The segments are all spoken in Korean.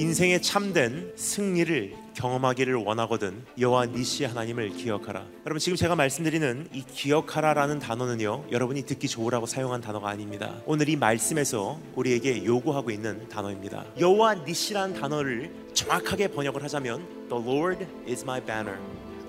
인생의 참된 승리를 경험하기를 원하거든 여호와 니시 하나님을 기억하라. 여러분 지금 제가 말씀드리는 이 기억하라라는 단어는요. 여러분이 듣기 좋으라고 사용한 단어가 아닙니다. 오늘 이 말씀에서 우리에게 요구하고 있는 단어입니다. 여호와 니시라는 단어를 정확하게 번역을 하자면 The Lord is my banner.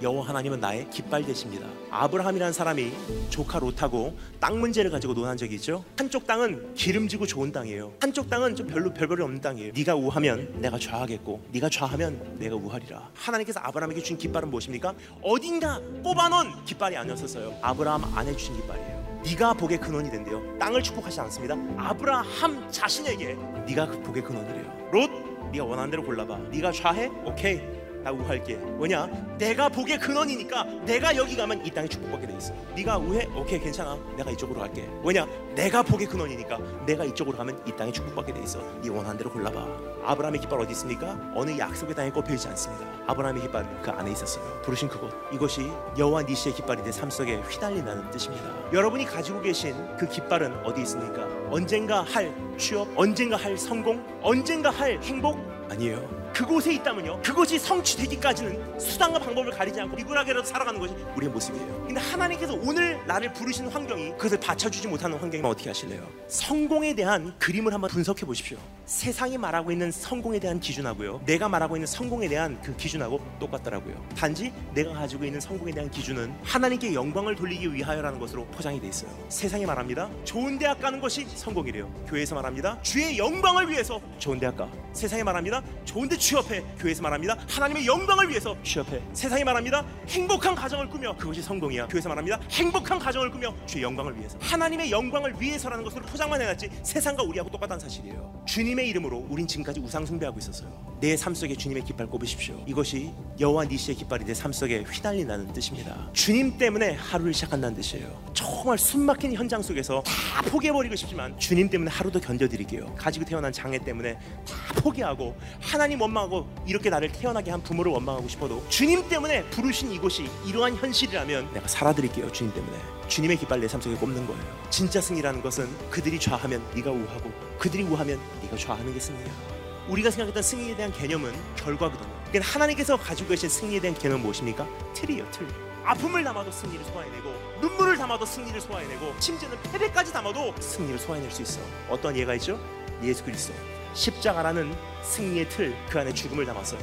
여호와 하나님은 나의 깃발 되십니다. 아브라함이라는 사람이 조카 롯하고 땅 문제를 가지고 논한 적이 있죠. 한쪽 땅은 기름지고 좋은 땅이에요. 한쪽 땅은 좀 별로 별볼이 없는 땅이에요. 네가 우하면 내가 좌하겠고, 네가 좌하면 내가 우하리라. 하나님께서 아브라함에게 준 깃발은 무엇입니까? 어딘가 뽑아놓은 깃발이 아니었었어요. 아브라함 안에 주신 깃발이에요. 네가 복의 근원이 된대요. 땅을 축복하지 않습니다. 아브라함 자신에게 네가 그 복의 근원이래요. 롯, 네가 원하는 대로 골라봐. 네가 좌해? 오케이. 나 우할게. 뭐냐? 내가 복의 근원이니까 내가 여기 가면 이 땅에 축복받게 돼 있어. 네가 우해? 오케이 괜찮아. 내가 이쪽으로 갈게. 뭐냐? 내가 복의 근원이니까 내가 이쪽으로 가면 이 땅에 축복받게 돼 있어. 네 원하는 대로 골라봐. 아브라함의 깃발 어디 있습니까? 어느 약속의 땅에 꼽혀 있지 않습니다. 아브라함의 깃발 그 안에 있었어요. 부르신 그곳. 이것이 여호와 니시의 깃발이 내 삶 속에 휘날린다는 뜻입니다. 여러분이 가지고 계신 그 깃발은 어디 있습니까? 언젠가 할 취업, 언젠가 할 성공, 언젠가 할 행복 아니에요. 그곳에 있다면요. 그것이 성취되기까지는 수단과 방법을 가리지 않고 미분하게라도 살아가는 것이 우리의 모습이에요. 근데 하나님께서 오늘 나를 부르신 환경이 그것을 받쳐주지 못하는 환경이면 어떻게 하실래요? 성공에 대한 그림을 한번 분석해 보십시오. 세상이 말하고 있는 성공에 대한 기준하고요. 내가 말하고 있는 성공에 대한 그 기준하고 똑같더라고요. 단지 내가 가지고 있는 성공에 대한 기준은 하나님께 영광을 돌리기 위하여라는 것으로 포장이 돼 있어요. 세상이 말합니다. 좋은 대학 가는 것이 성공이래요. 교회에서 말합니다. 주의 영광을 위해서 좋은 대학 가. 세상이 말합니다. 좋은 데 취업해. 교회에서 말합니다. 하나님의 영광을 위해서 취업해. 세상이 말합니다. 행복한 가정을 꾸며 그것이 성공이야. 교회에서 말합니다. 행복한 가정을 꾸며 주의 영광을 위해서. 하나님의 영광을 위해서라는 것으로 포장만 해놨지 세상과 우리하고 똑같다는 사실이에요. 주님의 이름으로 우린 지금까지 우상 숭배하고 있었어요. 내 삶 속에 주님의 깃발 꼽으십시오. 이것이 여호와 니시의 깃발이 내삶 속에 휘날린다는 뜻입니다. 주님 때문에 하루를 시작한다는 뜻이에요. 정말 숨막힌 현장 속에서 다 포기해버리고 싶지만 주님 때문에 하루도 견뎌드릴게요. 가지고 태어난 장애 때문에 다 포기하고 하나님 원망하고 이렇게 나를 태어나게 한 부모를 원망하고 싶어도 주님 때문에 부르신 이곳이 이러한 현실이라면 내가 살아드릴게요. 주님 때문에. 주님의 깃발 내 삶 속에 꼽는 거예요. 진짜 승리라는 것은 그들이 좌하면 네가 우하고 그들이 우하면 네가 좌하는 게 승리야. 우리가 생각했던 승리에 대한 개념은 결과거든요. 그러니까 하나님께서 가지고 계신 승리에 대한 개념은 무엇입니까? 틀이에요, 틀. 아픔을 담아도 승리를 소화해내고 눈물을 담아도 승리를 소화해내고 심지어는 패배까지 담아도 승리를 소화해낼 수 있어. 어떤 예가 있죠? 예수 그리스도. 십자가라는 승리의 틀 그 안에 죽음을 담았어요.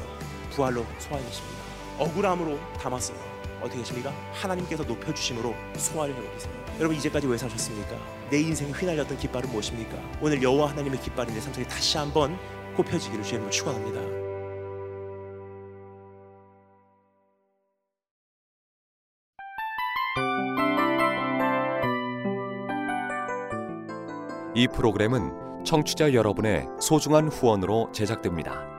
부활로 소화해내십니다. 억울함으로 담았어요. 어떻게 하십니까? 하나님께서 높여주심으로 소화를 해버리세요. 여러분 이제까지 왜 사셨습니까? 내 인생이 휘날렸던 깃발은 무엇입니까? 오늘 여호와 하나님의 깃발이 내삶 속에 다시 한번 꼽혀지기를 주님을 축원합니다. 이 프로그램은 청취자 여러분의 소중한 후원으로 제작됩니다.